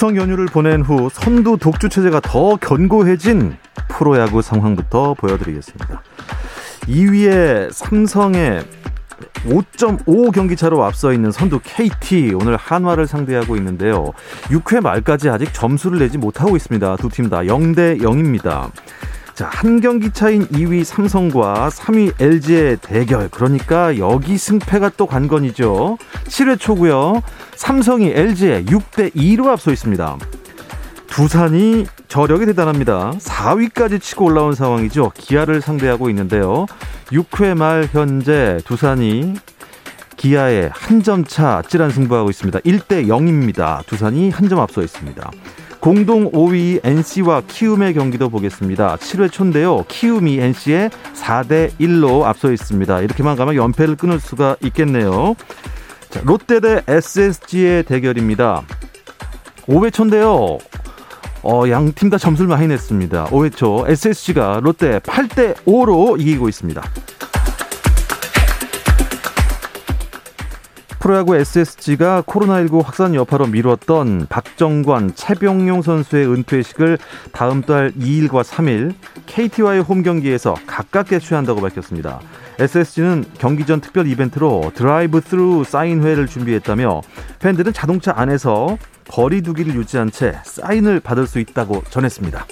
추석 연휴를 보낸 후 선두 독주 체제가 더 견고해진 프로야구 상황부터 보여드리겠습니다. 2위의 삼성의 5.5 경기 차로 앞서 있는 선두 KT 오늘 한화를 상대하고 있는데요. 6회 말까지 아직 점수를 내지 못하고 있습니다. 두 팀 다 0대 0입니다. 자, 한 경기 차인 2위 삼성과 3위 LG의 대결. 그러니까 여기 승패가 또 관건이죠. 7회 초고요. 삼성이 LG에 6대 2로 앞서 있습니다. 두산이 저력이 대단합니다. 4위까지 치고 올라온 상황이죠. 기아를 상대하고 있는데요. 6회 말 현재 두산이 기아에 한 점차 아찔한 승부하고 있습니다. 1대 0입니다. 두산이 한 점 앞서 있습니다. 공동 5위 NC와 키움의 경기도 보겠습니다. 7회 초인데요. 키움이 NC에 4대 1로 앞서 있습니다. 이렇게만 가면 연패를 끊을 수가 있겠네요. 자, 롯데 대 SSG의 대결입니다. 5회 초인데요. 어, 양 팀 다 점수를 많이 냈습니다. 5회 초 SSG가 롯데 8대 5로 이기고 있습니다. 프로야구 SSG가 코로나19 확산 여파로 미뤘던 박정관, 최병용 선수의 은퇴식을 다음 달 2일과 3일 KT와의 홈 경기에서 가깝게 취한다고 밝혔습니다. SSG는 경기 전 특별 이벤트로 드라이브 스루 사인회를 준비했다며 팬들은 자동차 안에서 거리 두기를 유지한 채 사인을 받을 수 있다고 전했습니다.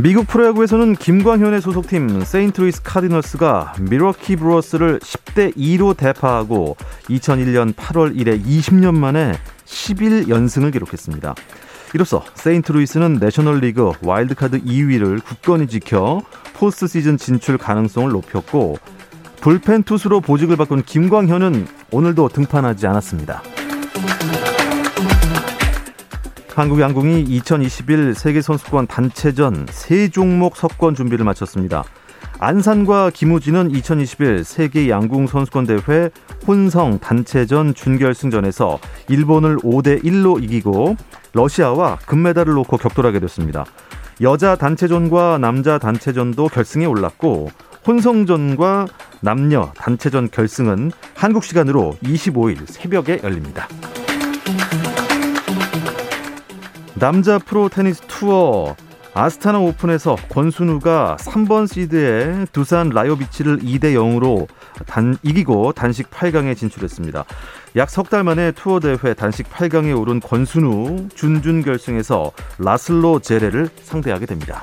미국 프로야구에서는 김광현의 소속팀 세인트루이스 카디널스가 밀워키 브루어스를 10대 2로 대파하고 2001년 8월 이래 20년 만에 11연승을 기록했습니다. 이로써 세인트루이스는 내셔널리그 와일드카드 2위를 굳건히 지켜 포스트 시즌 진출 가능성을 높였고 불펜 투수로 보직을 바꾼 김광현은 오늘도 등판하지 않았습니다. 한국 양궁이 2021 세계선수권 단체전 세 종목 석권 준비를 마쳤습니다. 안산과 김우진은 2021 세계 양궁 선수권 대회 혼성 단체전 준결승전에서 일본을 5대 1로 이기고 러시아와 금메달을 놓고 격돌하게 됐습니다. 여자 단체전과 남자 단체전도 결승에 올랐고 혼성전과 남녀 단체전 결승은 한국 시간으로 25일 새벽에 열립니다. 남자 프로 테니스 투어 아스타나 오픈에서 권순우가 3번 시드의 두산 라요비치를 2대 0으로 단, 이기고 단식 8강에 진출했습니다. 약 석 달 만에 투어 대회 단식 8강에 오른 권순우 준준 결승에서 라슬로 제레를 상대하게 됩니다.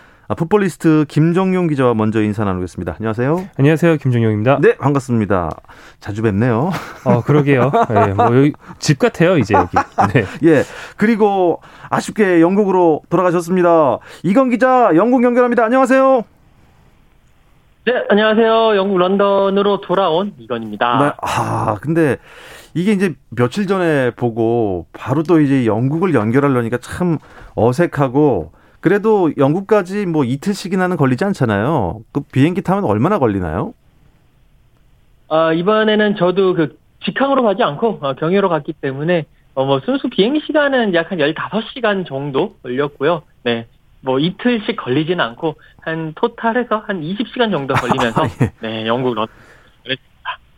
아, 풋볼리스트 김정용 기자와 먼저 인사 나누겠습니다. 안녕하세요. 안녕하세요. 김정용입니다. 네, 반갑습니다. 자주 뵙네요. 어, 그러게요. 네, 뭐 여기 집 같아요, 이제 여기. 네. 예. 그리고 아쉽게 영국으로 돌아가셨습니다. 이건 기자 영국 연결합니다. 안녕하세요. 네, 안녕하세요. 영국 런던으로 돌아온 이건입니다. 네, 아, 근데 이게 이제 며칠 전에 보고 바로 또 이제 영국을 연결하려니까 참 어색하고 그래도 영국까지 뭐 이틀씩이나는 걸리지 않잖아요. 그 비행기 타면 얼마나 걸리나요? 어, 이번에는 저도 그 직항으로 가지 않고 어, 경유로 갔기 때문에 어, 뭐 순수 비행 시간은 약 한 15시간 정도 걸렸고요. 네. 뭐 이틀씩 걸리지는 않고 한 토탈해서 한 20시간 정도 걸리면서 예. 네, 영국 런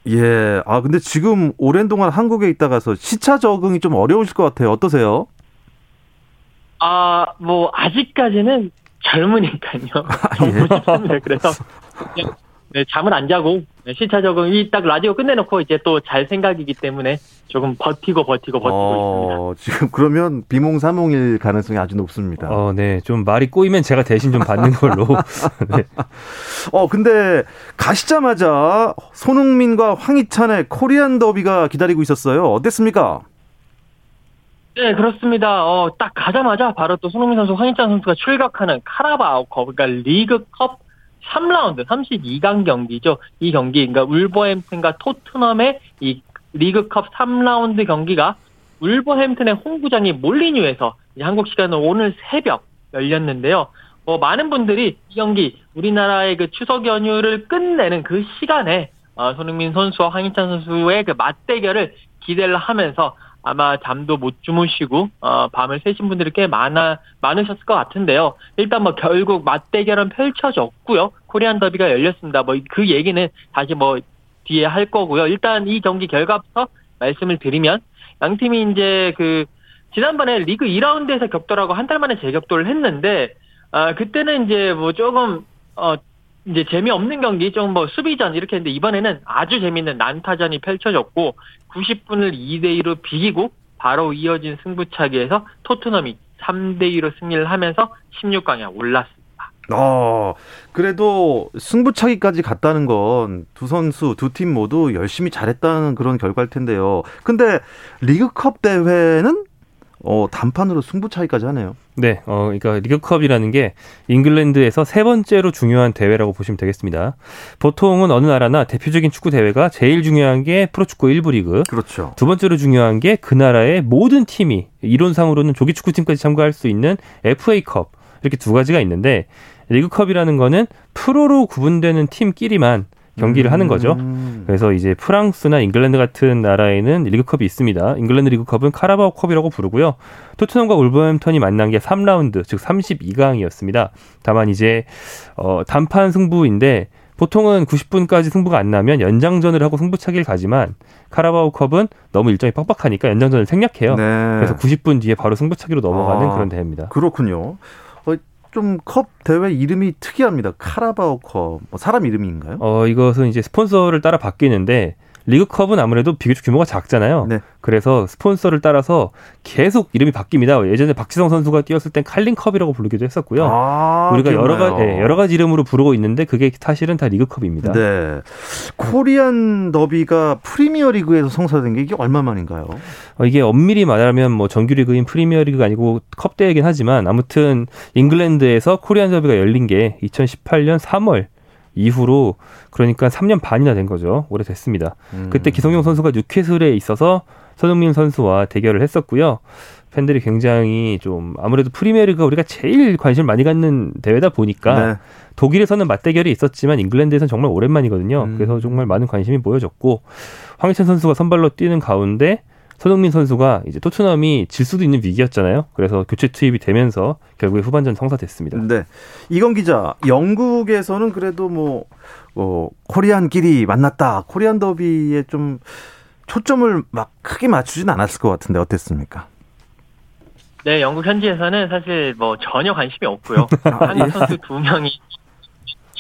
예. 아, 근데 지금 오랜 동안 한국에 있다가서 시차 적응이 좀 어려우실 것 같아요. 어떠세요? 아, 뭐 아직까지는 젊으니까요. 정보 싶습니다. 그래서 그냥 네, 잠을 안 자고 네, 시차 적응 이 딱 라디오 끝내놓고 이제 또 잘 생각이기 때문에 조금 버티고 버티고 버티고 있습니다. 어, 지금 그러면 비몽사몽일 가능성이 아주 높습니다. 어, 어, 네. 좀 말이 꼬이면 제가 대신 좀 받는 걸로. 네. 어, 근데 가시자마자 손흥민과 황희찬의 코리안 더비가 기다리고 있었어요. 어땠습니까? 네, 그렇습니다. 어, 딱 가자마자 바로 또 손흥민 선수, 황희찬 선수가 출격하는 카라바오컵, 그러니까 리그컵 3라운드, 32강 경기죠. 이 경기, 그러니까 울버햄튼과 토트넘의 이 리그컵 3라운드 경기가 울버햄튼의 홈구장이 몰리뉴에서 한국 시간으로 오늘 새벽 열렸는데요. 어, 많은 분들이 이 경기 우리나라의 그 추석 연휴를 끝내는 그 시간에 어, 손흥민 선수와 황희찬 선수의 그 맞대결을 기대를 하면서 아마 잠도 못 주무시고 어, 밤을 새신 분들이 꽤 많아 많으셨을 것 같은데요. 일단 뭐 결국 맞대결은 펼쳐졌고요. 코리안 더비가 열렸습니다. 뭐 그 얘기는 다시 뭐 뒤에 할 거고요. 일단 이 경기 결과부터 말씀을 드리면 양 팀이 이제 그 지난번에 리그 2라운드에서 격돌하고 한 달 만에 재격돌을 했는데 아 그때는 이제 뭐 조금 어 이제 재미없는 경기 좀 뭐 수비전 이렇게 했는데 이번에는 아주 재밌는 난타전이 펼쳐졌고 90분을 2대 2로 비기고 바로 이어진 승부차기에서 토트넘이 3대 2로 승리를 하면서 16강에 올랐습니다. 어, 그래도 승부차기까지 갔다는 건 두 선수, 두 팀 모두 열심히 잘했다는 그런 결과일 텐데요. 근데 리그컵 대회는 어, 단판으로 승부차기까지 하네요. 네, 어, 그러니까 리그컵이라는 게 잉글랜드에서 세 번째로 중요한 대회라고 보시면 되겠습니다. 보통은 어느 나라나 대표적인 축구 대회가 제일 중요한 게 프로축구 1부 리그, 그렇죠. 두 번째로 중요한 게 그 나라의 모든 팀이 이론상으로는 조기 축구팀까지 참가할 수 있는 FA컵 이렇게 두 가지가 있는데 리그컵이라는 거는 프로로 구분되는 팀끼리만 경기를 하는 거죠. 음. 그래서 이제 프랑스나 잉글랜드 같은 나라에는 리그컵이 있습니다. 잉글랜드 리그컵은 카라바오 컵이라고 부르고요. 토트넘과 울버햄턴이 만난 게 3라운드, 즉 32강이었습니다. 다만 이제 어 단판 승부인데 보통은 90분까지 승부가 안 나면 연장전을 하고 승부차기를 가지만 카라바오 컵은 너무 일정이 빡빡하니까 연장전을 생략해요. 네. 그래서 90분 뒤에 바로 승부차기로 넘어가는 아. 그런 대회입니다. 그렇군요. 어, 좀 컵 대회 이름이 특이합니다. 카라바오 컵. 뭐 사람 이름인가요? 어, 이것은 이제 스폰서를 따라 바뀌는데 리그컵은 아무래도 비교적 규모가 작잖아요. 네. 그래서 스폰서를 따라서 계속 이름이 바뀝니다. 예전에 박지성 선수가 뛰었을 땐 칼링컵이라고 부르기도 했었고요. 아, 우리가 여러. 가지 예, 여러 가지 이름으로 부르고 있는데 그게 사실은 다 리그컵입니다. 네. 코리안 더비가 프리미어 리그에서 성사된 게 이게 얼마 만인가요? 어, 이게 엄밀히 말하면 뭐 정규리그인 프리미어 리그가 아니고 컵 대회긴 하지만 아무튼 잉글랜드에서 코리안 더비가 열린 게 2018년 3월 이후로 그러니까 3년 반이나 된 거죠. 오래 됐습니다. 음. 그때 기성용 선수가 뉴캐슬에 있어서 손흥민 선수와 대결을 했었고요. 팬들이 굉장히 좀 아무래도 프리미어리그가 우리가 제일 관심을 많이 갖는 대회다 보니까 네. 독일에서는 맞대결이 있었지만 잉글랜드에서는 정말 오랜만이거든요. 음. 그래서 정말 많은 관심이 모여졌고 황희찬 선수가 선발로 뛰는 가운데 손흥민 선수가 이제 토트넘이 질 수도 있는 위기였잖아요. 그래서 교체 투입이 되면서 결국에 후반전 성사됐습니다. 네. 이건 기자, 영국에서는 그래도 뭐, 어, 코리안끼리 만났다. 코리안 더비에 좀 초점을 막 크게 맞추진 않았을 것 같은데 어땠습니까? 네, 영국 현지에서는 사실 뭐 전혀 관심이 없고요. 한국 선수 두 명이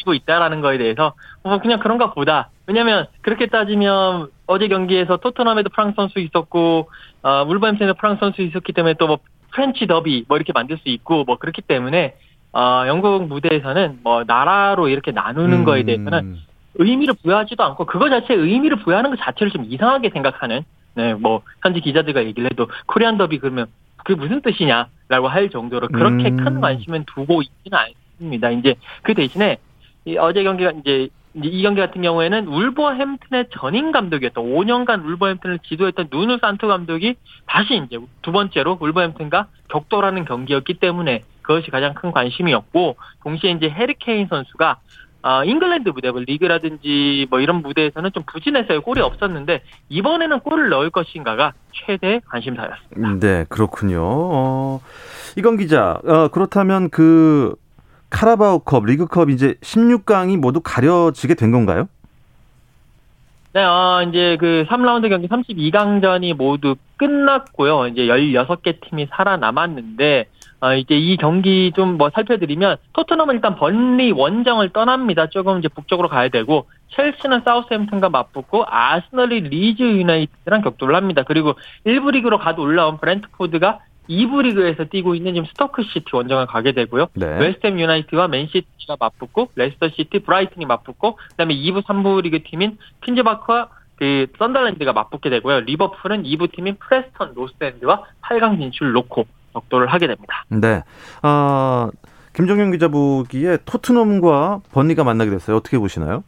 뛰고 있다라는 거에 대해서 뭐 그냥 그런가 보다. 왜냐면 그렇게 따지면 어제 경기에서 토트넘에도 프랑스 선수 있었고 어, 울버햄튼에도 프랑스 선수 있었기 때문에 또 뭐 프렌치 더비 뭐 이렇게 만들 수 있고 뭐 그렇기 때문에 어, 영국 무대에서는 뭐 나라로 이렇게 나누는 음. 거에 대해서는 의미를 부여하지도 않고 그거 자체에 의미를 부여하는 것 자체를 좀 이상하게 생각하는 네 뭐 현지 기자들과 얘기를 해도 코리안 더비 그러면 그게 무슨 뜻이냐라고 할 정도로 그렇게 음. 큰 관심은 두고 있지는 않습니다. 이제 그 대신에 이 어제 경기가 이제 이 경기 같은 경우에는 울버햄튼의 전임 감독이었던 5년간 울버햄튼을 지도했던 누누 산토 감독이 다시 이제 두 번째로 울버햄튼과 격돌하는 경기였기 때문에 그것이 가장 큰 관심이었고 동시에 이제 해리케인 선수가 어, 잉글랜드 무대, 뭐 리그라든지 뭐 이런 무대에서는 좀 부진했어요. 골이 없었는데 이번에는 골을 넣을 것인가가 최대 관심사였습니다. 네, 그렇군요. 어, 이건 기자, 어, 그렇다면 그 카라바오컵, 리그컵 이제 16강이 모두 가려지게 된 건가요? 네, 어, 이제 그 3라운드 경기 32강전이 모두 끝났고요. 이제 16개 팀이 살아남았는데, 어, 이제 이 경기 좀 뭐 살펴드리면, 토트넘은 일단 번리 원정을 떠납니다. 조금 이제 북쪽으로 가야 되고, 첼시는 사우스햄튼과 맞붙고, 아스널이 리즈 유나이티드랑 격돌을 합니다. 그리고 1부 리그로 가도 올라온 브렌트포드가 2부 리그에서 뛰고 있는 지금 스토크 시티 원정을 가게 되고요. 네. 웨스트햄 유나이티드와 맨시티가 맞붙고 레스터 시티, 브라이튼이 맞붙고 그다음에 2부, 3부 리그 팀인 퀸즈파크와 그 선덜랜드가 맞붙게 되고요. 리버풀은 2부 팀인 프레스턴 노스엔드와 8강 진출 놓고 격돌을 하게 됩니다. 네. 어, 김정현 기자 보기에 토트넘과 번리가 만나게 됐어요. 어떻게 보시나요?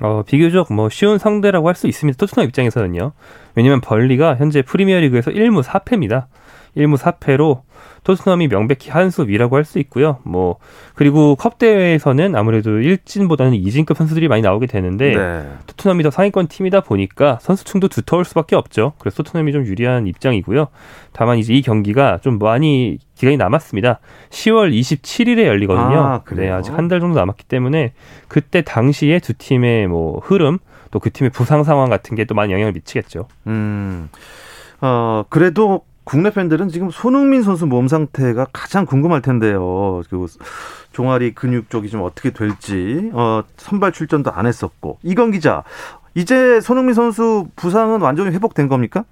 어, 비교적 뭐 쉬운 상대라고 할 수 있습니다. 토트넘 입장에서는요. 왜냐면 번리가 현재 프리미어리그에서 1무 4패입니다. 1무 4패로 토트넘이 명백히 한 수 위라고 할 수 있고요. 뭐 그리고 컵 대회에서는 아무래도 1진보다는 2진급 선수들이 많이 나오게 되는데 네. 토트넘이 더 상위권 팀이다 보니까 선수층도 두터울 수밖에 없죠. 그래서 토트넘이 좀 유리한 입장이고요. 다만 이제 이 경기가 좀 많이 기간이 남았습니다. 10월 27일에 열리거든요. 아? 네, 아직 한 달 정도 남았기 때문에 그때 당시에 두 팀의 뭐 흐름 또 그 팀의 부상 상황 같은 게 또 많이 영향을 미치겠죠. 음, 어, 그래도 국내 팬들은 지금 손흥민 선수 몸 상태가 가장 궁금할 텐데요. 그 종아리 근육 쪽이 좀 어떻게 될지, 어, 선발 출전도 안 했었고. 이건 기자, 이제 손흥민 선수 부상은 완전히 회복된 겁니까?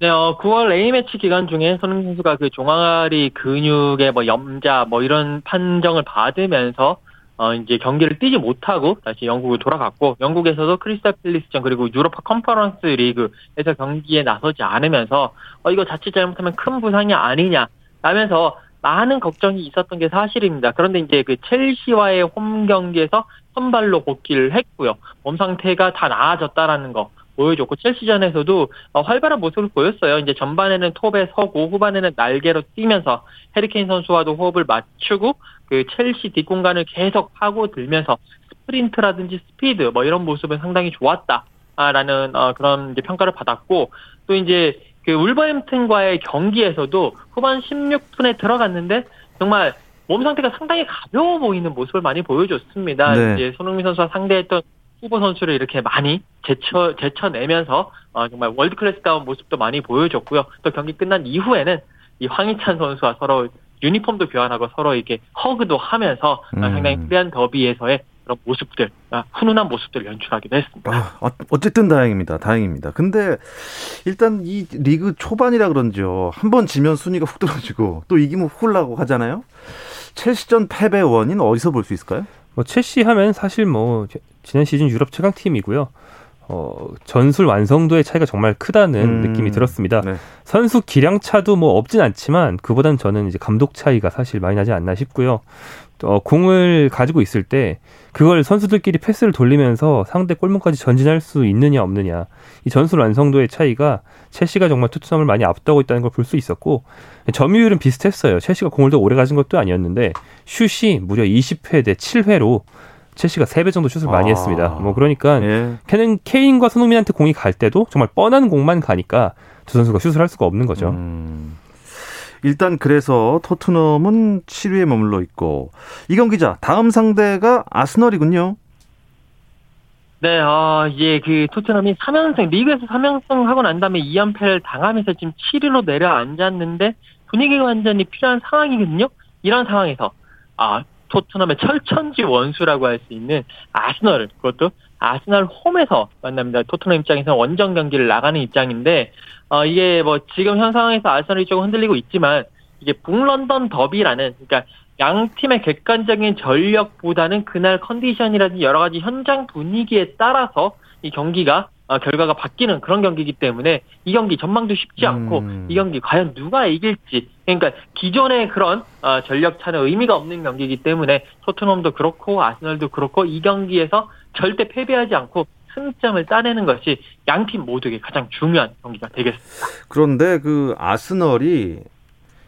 네, 어, 9월 A매치 기간 중에 손흥민 선수가 그 종아리 근육의 뭐 염자 뭐 이런 판정을 받으면서 어, 이제 경기를 뛰지 못하고 다시 영국으로 돌아갔고, 영국에서도 크리스탈 팰리스전 그리고 유로파 컨퍼런스 리그에서 경기에 나서지 않으면서, 어, 이거 자칫 잘못하면 큰 부상이 아니냐, 라면서 많은 걱정이 있었던 게 사실입니다. 그런데 이제 그 첼시와의 홈 경기에서 선발로 복귀를 했고요. 몸 상태가 다 나아졌다라는 거 보여줬고, 첼시전에서도 어, 활발한 모습을 보였어요. 이제 전반에는 톱에 서고, 후반에는 날개로 뛰면서 해리 케인 선수와도 호흡을 맞추고, 그 첼시 뒷공간을 계속 파고 들면서 스프린트라든지 스피드 뭐 이런 모습은 상당히 좋았다라는 어, 그런 이제 평가를 받았고 또 이제 그 울버햄튼과의 경기에서도 후반 16분에 들어갔는데 정말 몸 상태가 상당히 가벼워 보이는 모습을 많이 보여줬습니다. 네. 이제 손흥민 선수와 상대했던 후보 선수를 이렇게 많이 제쳐 제쳐내면서 어, 정말 월드 클래스다운 모습도 많이 보여줬고요. 또 경기 끝난 이후에는 이 황희찬 선수와 서로 유니폼도 교환하고 서로 이렇게 허그도 하면서 음. 상당히 코리안 더비에서의 그런 모습들, 아, 훈훈한 모습들을 연출하기도 했습니다. 아, 어- 어쨌든 다행입니다. 다행입니다. 근데 일단 이 리그 초반이라 그런지요. 한 번 지면 순위가 훅 떨어지고 또 이기면 훅 올라가고 하잖아요. 첼시전 패배 원인 어디서 볼 수 있을까요? 뭐 첼시 하면 사실 뭐 지난 시즌 유럽 최강 팀이고요. 어, 전술 완성도의 차이가 정말 크다는 음, 느낌이 들었습니다. 네. 선수 기량 차도 뭐 없진 않지만 그보단 저는 이제 감독 차이가 사실 많이 나지 않나 싶고요. 어, 공을 가지고 있을 때 그걸 선수들끼리 패스를 돌리면서 상대 골문까지 전진할 수 있느냐 없느냐 이 전술 완성도의 차이가 첼시가 정말 토트넘을 많이 앞두고 있다는 걸 볼 수 있었고 점유율은 비슷했어요. 첼시가 공을 더 오래 가진 것도 아니었는데 슛이 무려 20회 대 7회로 첼시가 3배 정도 슛을 많이 아. 했습니다. 뭐 그러니까 예. 케는 케인과 손흥민한테 공이 갈 때도 정말 뻔한 공만 가니까 두 선수가 슛을 할 수가 없는 거죠. 음. 일단 그래서 토트넘은 7위에 머물러 있고 이경 기자 다음 상대가 아스널이군요. 네, 어, 이제 그 토트넘이 3연승, 리그에서 3연승 하고 난 다음에 2연패를 당하면서 지금 7위로 내려앉았는데 분위기가 완전히 필요한 상황이거든요. 이런 상황에서, 아, 토트넘의 철천지 원수라고 할 수 있는 아스널을, 그것도 아스널 홈에서 만납니다. 토트넘 입장에서는 원정 경기를 나가는 입장인데, 어, 이게 뭐 지금 현 상황에서 아스널이 조금 흔들리고 있지만, 이게 북런던 더비라는, 그러니까 양 팀의 객관적인 전력보다는 그날 컨디션이라든지 여러 가지 현장 분위기에 따라서 이 경기가 어, 결과가 바뀌는 그런 경기이기 때문에 이 경기 전망도 쉽지 않고 음. 이 경기 과연 누가 이길지 그러니까 기존의 그런 어, 전력 차는 의미가 없는 경기이기 때문에 토트넘도 그렇고 아스널도 그렇고 이 경기에서 절대 패배하지 않고 승점을 따내는 것이 양 팀 모두에게 가장 중요한 경기가 되겠습니다. 그런데 그 아스널이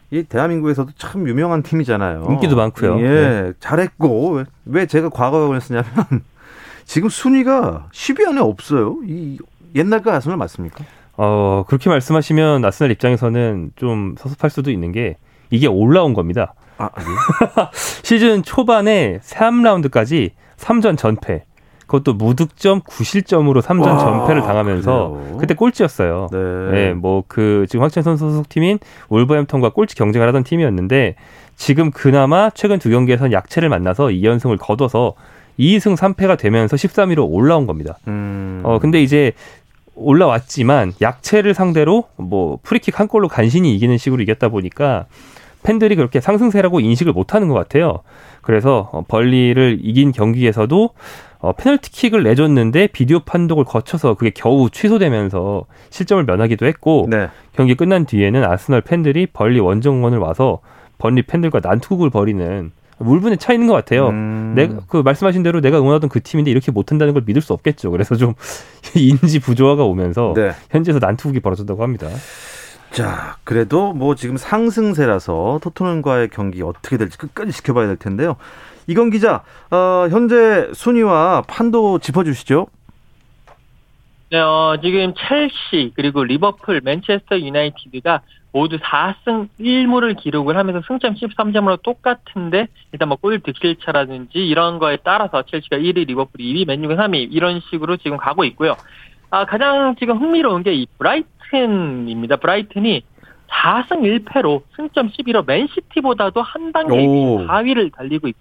이 대한민국에서도 참 유명한 팀이잖아요. 인기도 많고요. 예, 네. 잘했고 왜, 왜 제가 과거에 그랬냐면 지금 순위가 10위 안에 없어요. 이 옛날과 아스널 맞습니까? 어, 그렇게 말씀하시면 아스날 입장에서는 좀 섭섭할 수도 있는 게 이게 올라온 겁니다. 아, 예. 시즌 초반에 3라운드까지 3전 전패. 그것도 무득점 9실점으로 3전 와, 전패를 당하면서 그래요? 그때 꼴찌였어요. 네. 네, 뭐그 지금 황찬 선수 소속팀인 wolverhampton과 꼴찌 경쟁을 하던 팀이었는데 지금 그나마 최근 두 경기에선 약체를 만나서 2연승을 거둬서 2승 3패가 되면서 13위로 올라온 겁니다. 음. 어 근데 이제 올라왔지만 약체를 상대로 뭐 프리킥 한 골로 간신히 이기는 식으로 이겼다 보니까 팬들이 그렇게 상승세라고 인식을 못하는 것 같아요. 그래서 어, 번리를 이긴 경기에서도 어, 페널티킥을 내줬는데 비디오 판독을 거쳐서 그게 겨우 취소되면서 실점을 면하기도 했고 네. 경기 끝난 뒤에는 아스널 팬들이 번리 원정을 와서 벌리 팬들과 난투극을 벌이는 물분에 차 있는 것 같아요. 음. 내가 그 말씀하신 대로 내가 응원하던 그 팀인데 이렇게 못한다는 걸 믿을 수 없겠죠. 그래서 좀 인지 부조화가 오면서 네. 현지에서 난투극이 벌어졌다고 합니다. 자, 그래도 뭐 지금 상승세라서 토트넘과의 경기 어떻게 될지 끝까지 지켜봐야 될 텐데요. 이건 기자, 어, 현재 순위와 판도 짚어주시죠. 네, 어, 지금 첼시 그리고 리버풀, 맨체스터 유나이티드가 모두 4승 1무를 기록을 하면서 승점 13점으로 똑같은데 일단 뭐 골 득실차라든지 이런 거에 따라서 첼시가 1위, 리버풀이 2위, 맨유가 3위 이런 식으로 지금 가고 있고요. 아, 가장 지금 흥미로운 게 이 브라이튼입니다. 브라이튼이 4승 1패로 승점 11로 맨시티보다도 한 단계 오. 4위를 달리고 있고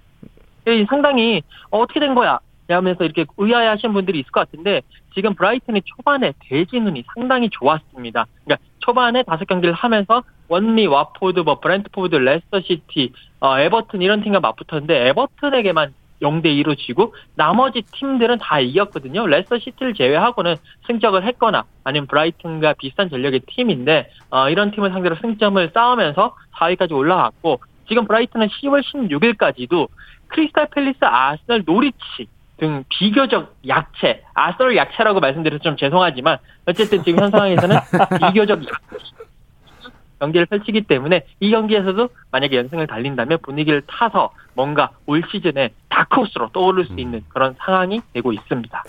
상당히 어, 어떻게 된 거야? 하면서 이렇게 의아해 하시는 분들이 있을 것 같은데 지금 브라이튼이 초반에 대진운이 상당히 좋았습니다. 그러니까 초반에 다섯 경기를 하면서 번리, 왓포드, 뭐 브렌트포드, 레스터시티, 어, 에버튼 이런 팀과 맞붙었는데 에버튼에게만 0대 2로 지고 나머지 팀들은 다 이겼거든요. 레스터 시티를 제외하고는 승격을 했거나 아니면 브라이튼과 비슷한 전력의 팀인데 어, 이런 팀을 상대로 승점을 쌓으면서 4위까지 올라갔고 지금 브라이튼은 10월 16일까지도 크리스탈 팰리스, 아스널, 노리치 등 비교적 약체, 아스널 약체라고 말씀드려서 좀 죄송하지만 어쨌든 지금 현 상황에서는 비교적 약체 경기를 펼치기 때문에 이 경기에서도 만약에 연승을 달린다면 분위기를 타서 뭔가 올 시즌에 다크호스로 떠오를 수 있는 그런 상황이 되고 있습니다.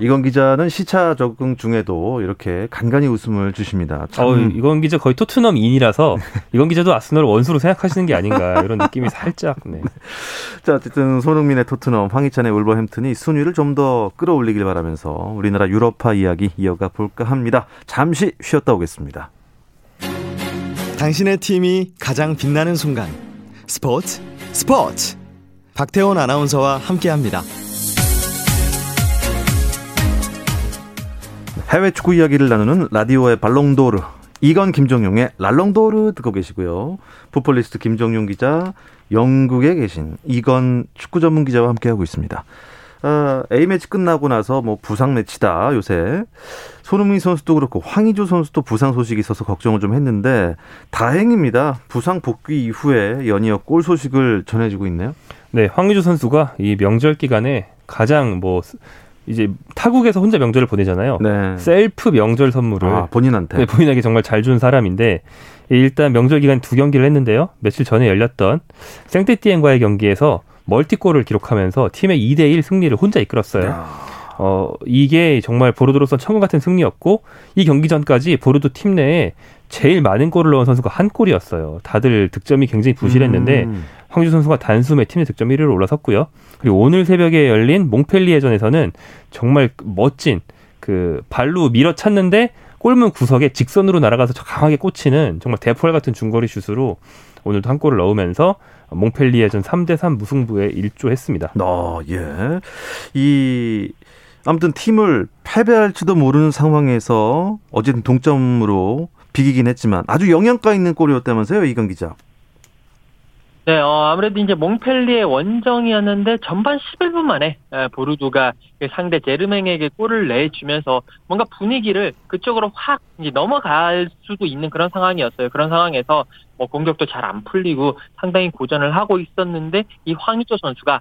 이건 기자는 시차 적응 중에도 이렇게 간간히 웃음을 주십니다. 참 어, 이건 기자 거의 토트넘 인이라서 이건 기자도 아스널 원수로 생각하시는 게 아닌가 이런 느낌이 살짝 네. 자, 어쨌든 손흥민의 토트넘, 황희찬의 울버햄튼이 순위를 좀 더 끌어올리길 바라면서 우리나라 유럽파 이야기 이어가 볼까 합니다. 잠시 쉬었다 오겠습니다. 당신의 팀이 가장 빛나는 순간 스포츠 스포츠 박태원 아나운서와 함께합니다. 해외 축구 이야기를 나누는 라디오의 발롱도르. 이건 김정용의 랄롱도르 듣고 계시고요. 풋볼리스트 김정용 기자, 영국에 계신 이건 축구 전문 기자와 함께하고 있습니다. 아, A매치 끝나고 나서 뭐 부상 매치다 요새 손흥민 선수도 그렇고 황의조 선수도 부상 소식이 있어서 걱정을 좀 했는데 다행입니다. 부상 복귀 이후에 연이어 골 소식을 전해주고 있네요. 네, 황의조 선수가 이 명절 기간에 가장 뭐 이제 타국에서 혼자 명절을 보내잖아요. 네. 셀프 명절 선물을 아, 본인한테. 네, 본인에게 정말 잘 준 사람인데 일단 명절 기간 두 경기를 했는데요. 며칠 전에 열렸던 생테티엔과의 경기에서 멀티골을 기록하면서 팀의 2대1 승리를 혼자 이끌었어요. 야. 어, 이게 정말 보르도로서 천국 같은 승리였고 이 경기 전까지 보르도 팀 내에 제일 많은 골을 넣은 선수가 한 골이었어요. 다들 득점이 굉장히 부실했는데 음. 황주 선수가 단숨에 팀의 득점 1위로 올라섰고요. 그리고 오늘 새벽에 열린 몽펠리에전에서는 정말 멋진 그 발로 밀어찼는데 골문 구석에 직선으로 날아가서 강하게 꽂히는 정말 대포알 같은 중거리 슛으로 오늘도 한 골을 넣으면서 몽펠리에전 3대3 무승부에 일조했습니다. 어, 예. 이 아무튼 팀을 패배할지도 모르는 상황에서 어쨌든 동점으로 비기긴 했지만 아주 영향가 있는 골이었다면서요, 이건 기자. 네, 어, 아무래도 이제 몽펠리의 원정이었는데 전반 11분 만에 에, 보르도가 그 상대 제르맹에게 골을 내주면서 뭔가 분위기를 그쪽으로 확 이제 넘어갈 수도 있는 그런 상황이었어요. 그런 상황에서 뭐 공격도 잘 안 풀리고 상당히 고전을 하고 있었는데 이 황희조 선수가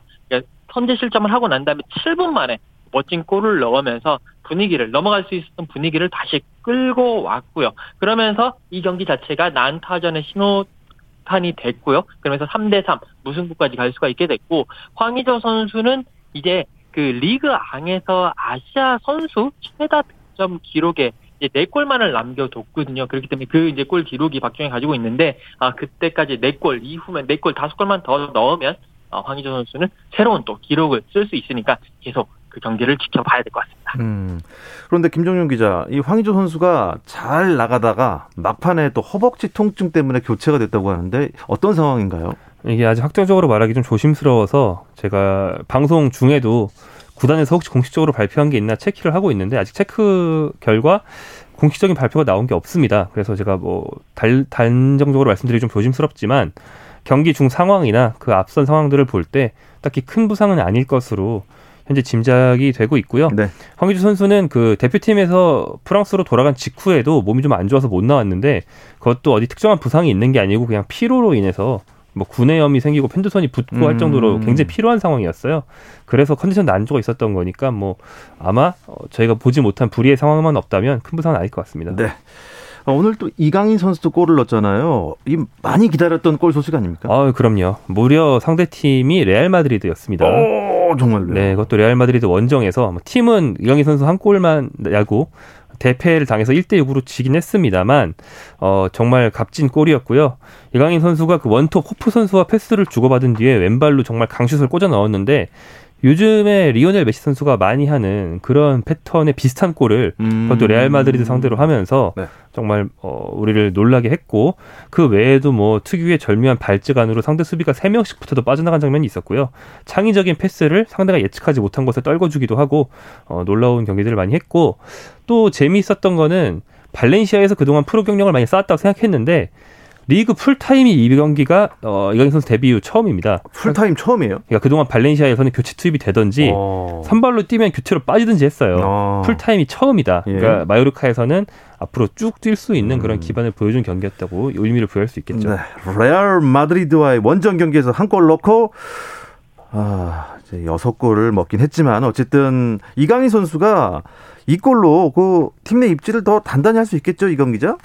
선제 실점을 하고 난 다음에 7분 만에 멋진 골을 넣으면서 분위기를 넘어갈 수 있었던 분위기를 다시 끌고 왔고요. 그러면서 이 경기 자체가 난타전의 신호 완판이 됐고요. 그러면서 3대 3 무승부까지 갈 수가 있게 됐고 황의조 선수는 이제 그 리그 안에서 아시아 선수 최다 득점 기록에 이제 네 골만을 남겨뒀거든요. 그렇기 때문에 그 이제 골 기록이 박정희 가지고 있는데 아 그때까지 네 골 이후면 네 골 다섯 골만 더 넣으면 어, 황희조 선수는 새로운 또 기록을 쓸 수 있으니까 계속 그 경기를 지켜봐야 될 것 같습니다. 음, 그런데 김정용 기자, 이 황희조 선수가 잘 나가다가 막판에 또 허벅지 통증 때문에 교체가 됐다고 하는데 어떤 상황인가요? 이게 아직 확정적으로 말하기 좀 조심스러워서 제가 방송 중에도 구단에서 혹시 공식적으로 발표한 게 있나 체크를 하고 있는데 아직 체크 결과 공식적인 발표가 나온 게 없습니다. 그래서 제가 뭐 달, 단정적으로 말씀드리기 좀 조심스럽지만 경기 중 상황이나 그 앞선 상황들을 볼 때 딱히 큰 부상은 아닐 것으로 현재 짐작이 되고 있고요. 네. 황기주 선수는 그 대표팀에서 프랑스로 돌아간 직후에도 몸이 좀 안 좋아서 못 나왔는데 그것도 어디 특정한 부상이 있는 게 아니고 그냥 피로로 인해서 뭐 구내염이 생기고 편도선이 붓고 음. 할 정도로 굉장히 피로한 상황이었어요. 그래서 컨디션 난조가 있었던 거니까 뭐 아마 어, 저희가 보지 못한 불의의 상황만 없다면 큰 부상은 아닐 것 같습니다. 네. 어, 오늘 또 이강인 선수도 골을 넣었잖아요. 이 많이 기다렸던 골 소식 아닙니까? 아, 그럼요. 무려 상대 팀이 레알 마드리드였습니다. 오, 정말요? 네, 그것도 레알 마드리드 원정에서 뭐 팀은 이강인 선수 한 골만 야구 대패를 당해서 1대 6으로 지긴 했습니다만 어 정말 값진 골이었고요. 이강인 선수가 그 원톱 호페 선수와 패스를 주고받은 뒤에 왼발로 정말 강슛을 꽂아 넣었는데 요즘에 리오넬 메시 선수가 많이 하는 그런 패턴의 비슷한 골을 음. 그것도 레알 마드리드 상대로 하면서 네. 정말 어 우리를 놀라게 했고 그 외에도 뭐 특유의 절묘한 발재간으로 상대 수비가 세명씩 붙어도 빠져나간 장면이 있었고요. 창의적인 패스를 상대가 예측하지 못한 곳에 떨궈주기도 하고 어 놀라운 경기들을 많이 했고 또 재미있었던 거는 발렌시아에서 그동안 프로 경력을 많이 쌓았다고 생각했는데 리그 풀타임이 이 경기가 어, 이강인 선수 데뷔 이후 처음입니다. 풀타임 처음이에요? 그러니까 그동안 발렌시아에서는 교체 투입이 되던지 어. 선발로 뛰면 교체로 빠지든지 했어요. 어. 풀타임이 처음이다. 예. 그러니까 마요르카에서는 앞으로 쭉 뛸 수 있는 음. 그런 기반을 보여준 경기였다고 의미를 부여할 수 있겠죠. 네. 레알 마드리드와의 원정 경기에서 한 골 넣고 아, 이제 여섯 골을 먹긴 했지만 어쨌든 이강인 선수가 이 골로 그 팀 내 입지를 더 단단히 할 수 있겠죠, 이경 기자?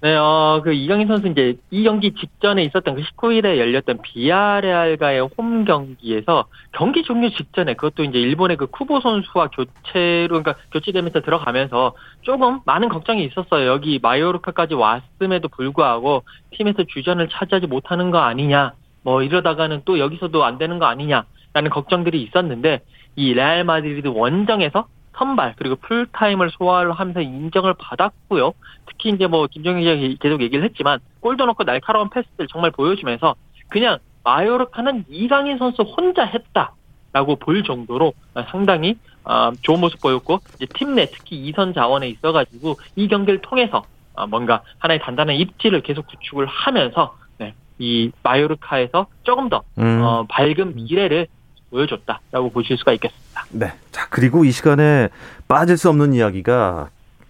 네, 어, 그 이강인 선수 이제 이 경기 직전에 있었던 그 19일에 열렸던 비아레알과의 홈 경기에서 경기 종료 직전에 그것도 이제 일본의 그 쿠보 선수와 교체로 그러니까 교체되면서 들어가면서 조금 많은 걱정이 있었어요. 여기 마요르카까지 왔음에도 불구하고 팀에서 주전을 차지하지 못하는 거 아니냐. 뭐 이러다가는 또 여기서도 안 되는 거 아니냐라는 걱정들이 있었는데 이 레알 마드리드 원정에서 선발 그리고 풀타임을 소화를 하면서 인정을 받았고요. 특히 이제 뭐 김정희 기자 계속 얘기를 했지만 골도 넣고 날카로운 패스를 정말 보여주면서 그냥 마요르카는 이강인 선수 혼자 했다라고 볼 정도로 상당히 어, 좋은 모습 보였고 팀 내 특히 이선 자원에 있어가지고 이 경기를 통해서 어, 뭔가 하나의 단단한 입지를 계속 구축을 하면서 네, 이 마요르카에서 조금 더 음. 어, 밝은 미래를 보여줬다라고 보실 수가 있겠습니다. 네. 자, 그리고 이 시간에 빠질 수 없는 이야기가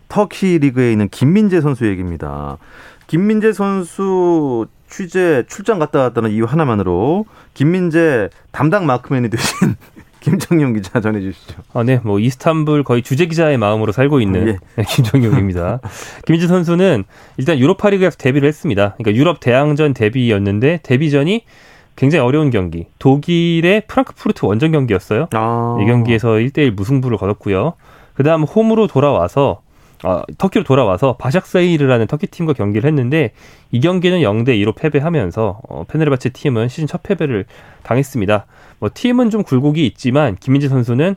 터키 리그에 있는 김민재 선수 얘기입니다. 김민재 선수 취재 출장 갔다 왔다는 이유 하나만으로 김민재 담당 마크맨이 되신 김정용 기자 전해 주시죠. 아, 네. 뭐 이스탄불 거의 주재 기자의 마음으로 살고 있는 예. 네, 김정용입니다. 김민재 선수는 일단 유로파 리그에서 데뷔를 했습니다. 그러니까 유럽 대항전 데뷔였는데 데뷔전이 굉장히 어려운 경기. 독일의 프랑크푸르트 원정 경기였어요. 아. 이 경기에서 1대1 무승부를 거뒀고요. 그다음 홈으로 돌아와서 어, 터키로 돌아와서 바샥세이르라는 터키 팀과 경기를 했는데 이 경기는 0대 2로 패배하면서 어, 페네르바체 팀은 시즌 첫 패배를 당했습니다. 뭐 팀은 좀 굴곡이 있지만 김민재 선수는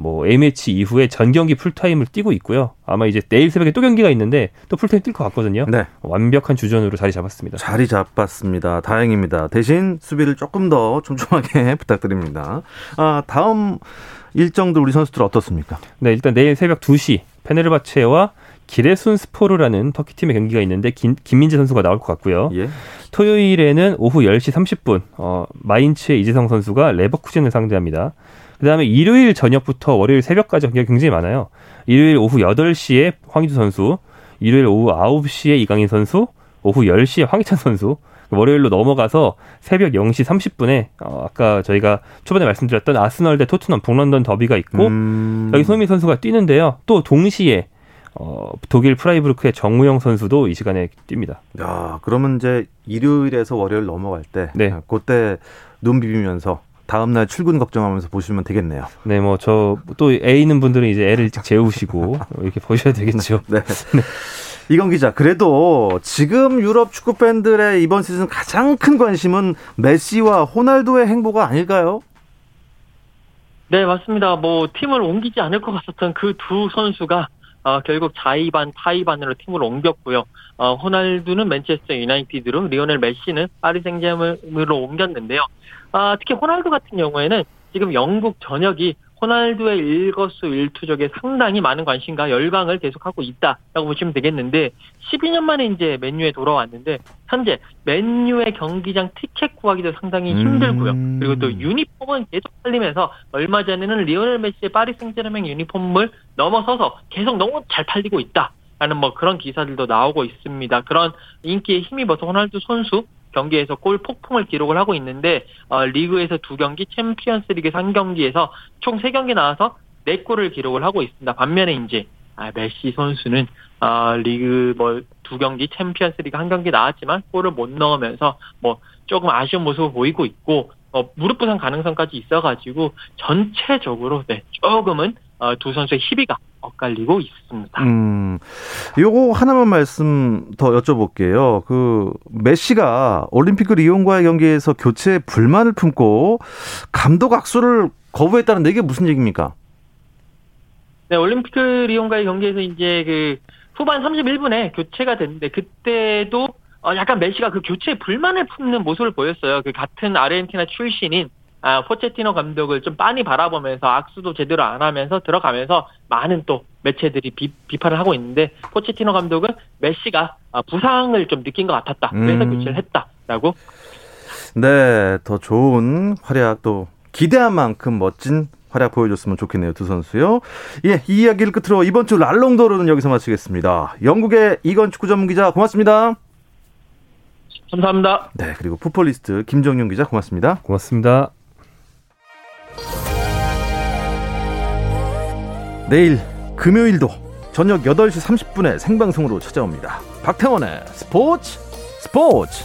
뭐 A매치 이후에 전 경기 풀타임을 뛰고 있고요. 아마 이제 내일 새벽에 또 경기가 있는데 또 풀타임 뛸 것 같거든요. 네. 완벽한 주전으로 자리 잡았습니다. 자리 잡았습니다. 다행입니다. 대신 수비를 조금 더 촘촘하게 부탁드립니다. 아, 다음 일정도 우리 선수들 어떻습니까? 네, 일단 내일 새벽 2시 페네르바체와 기레순 스포르라는 터키 팀의 경기가 있는데 김, 김민재 선수가 나올 것 같고요. 예. 토요일에는 오후 10시 30분 어, 마인츠의 이재성 선수가 레버쿠젠을 상대합니다. 그다음에 일요일 저녁부터 월요일 새벽까지 경기가 굉장히 많아요. 일요일 오후 8시에 황의조 선수, 일요일 오후 9시에 이강인 선수, 오후 10시에 황희찬 선수, 월요일로 넘어가서 새벽 0시 30분에 어, 아까 저희가 초반에 말씀드렸던 아스널 대 토트넘 북런던 더비가 있고 음... 여기 손흥민 선수가 뛰는데요. 또 동시에 어, 독일 프라이부르크의 정우영 선수도 이 시간에 뜁니다. 야, 그러면 이제 일요일에서 월요일 넘어갈 때, 네. 그때 눈 비비면서 다음 날 출근 걱정하면서 보시면 되겠네요. 네, 뭐 저 또 애 있는 분들은 이제 애를 일찍 재우시고 이렇게 보셔야 되겠죠. 네. 이건 기자, 그래도 지금 유럽 축구 팬들의 이번 시즌 가장 큰 관심은 메시와 호날두의 행보가 아닐까요? 네, 맞습니다. 뭐 팀을 옮기지 않을 것 같았던 그 두 선수가 어, 결국 자의반 타의반으로 팀을 옮겼고요. 어, 호날두는 맨체스터 유나이티드로 리오넬 메시는 파리 생제르맹으로 옮겼는데요. 아, 특히 호날두 같은 경우에는 지금 영국 전역이 호날두의 일거수 일투족에 상당히 많은 관심과 열광을 계속하고 있다라고 보시면 되겠는데 12년 만에 이제 맨유에 돌아왔는데 현재 맨유의 경기장 티켓 구하기도 상당히 힘들고요. 음. 그리고 또 유니폼은 계속 팔리면서 얼마 전에는 리오넬 메시의 파리 생제르맹 유니폼을 넘어서서 계속 너무 잘 팔리고 있다. 라는 뭐 그런 기사들도 나오고 있습니다. 그런 인기에 힘입어서 호날두 선수 경기에서 골 폭풍을 기록을 하고 있는데 어, 리그에서 두 경기, 챔피언스리그 3 경기에서 총 3경기 나와서 4골을 기록을 하고 있습니다. 반면에 이제 아, 메시 선수는 아, 리그 뭐 두 경기, 챔피언스리그 한 경기 나왔지만 골을 못 넣으면서 뭐 조금 아쉬운 모습을 보이고 있고 어, 무릎 부상 가능성까지 있어가지고 전체적으로 네 조금은 어, 두 선수의 희비가 엇갈리고 있습니다. 음, 요거 하나만 말씀 더 여쭤볼게요. 그, 메시가 올림픽 리옹과의 경기에서 교체에 불만을 품고 감독 악수를 거부했다는 데 이게 무슨 얘기입니까? 네, 올림픽 리옹과의 경기에서 이제 그 후반 31분에 교체가 됐는데 그때도 어, 약간 메시가 그 교체에 불만을 품는 모습을 보였어요. 그 같은 아르헨티나 출신인 아, 포체티노 감독을 좀 빤히 바라보면서 악수도 제대로 안 하면서 들어가면서 많은 또 매체들이 비, 비판을 하고 있는데 포체티노 감독은 메시가 아, 부상을 좀 느낀 것 같았다. 그래서 음. 교체를 했다라고 네, 더 좋은 활약 또 기대한 만큼 멋진 활약 보여줬으면 좋겠네요, 두 선수요. 예, 이 이야기를 끝으로 이번 주 랄롱도르는 여기서 마치겠습니다. 영국의 이건 축구 전문 기자 고맙습니다. 감사합니다. 네, 그리고 풋볼리스트 김정용 기자 고맙습니다. 고맙습니다. 내일 금요일도 저녁 8시 30분에 생방송으로 찾아옵니다. 박태원의 스포츠 스포츠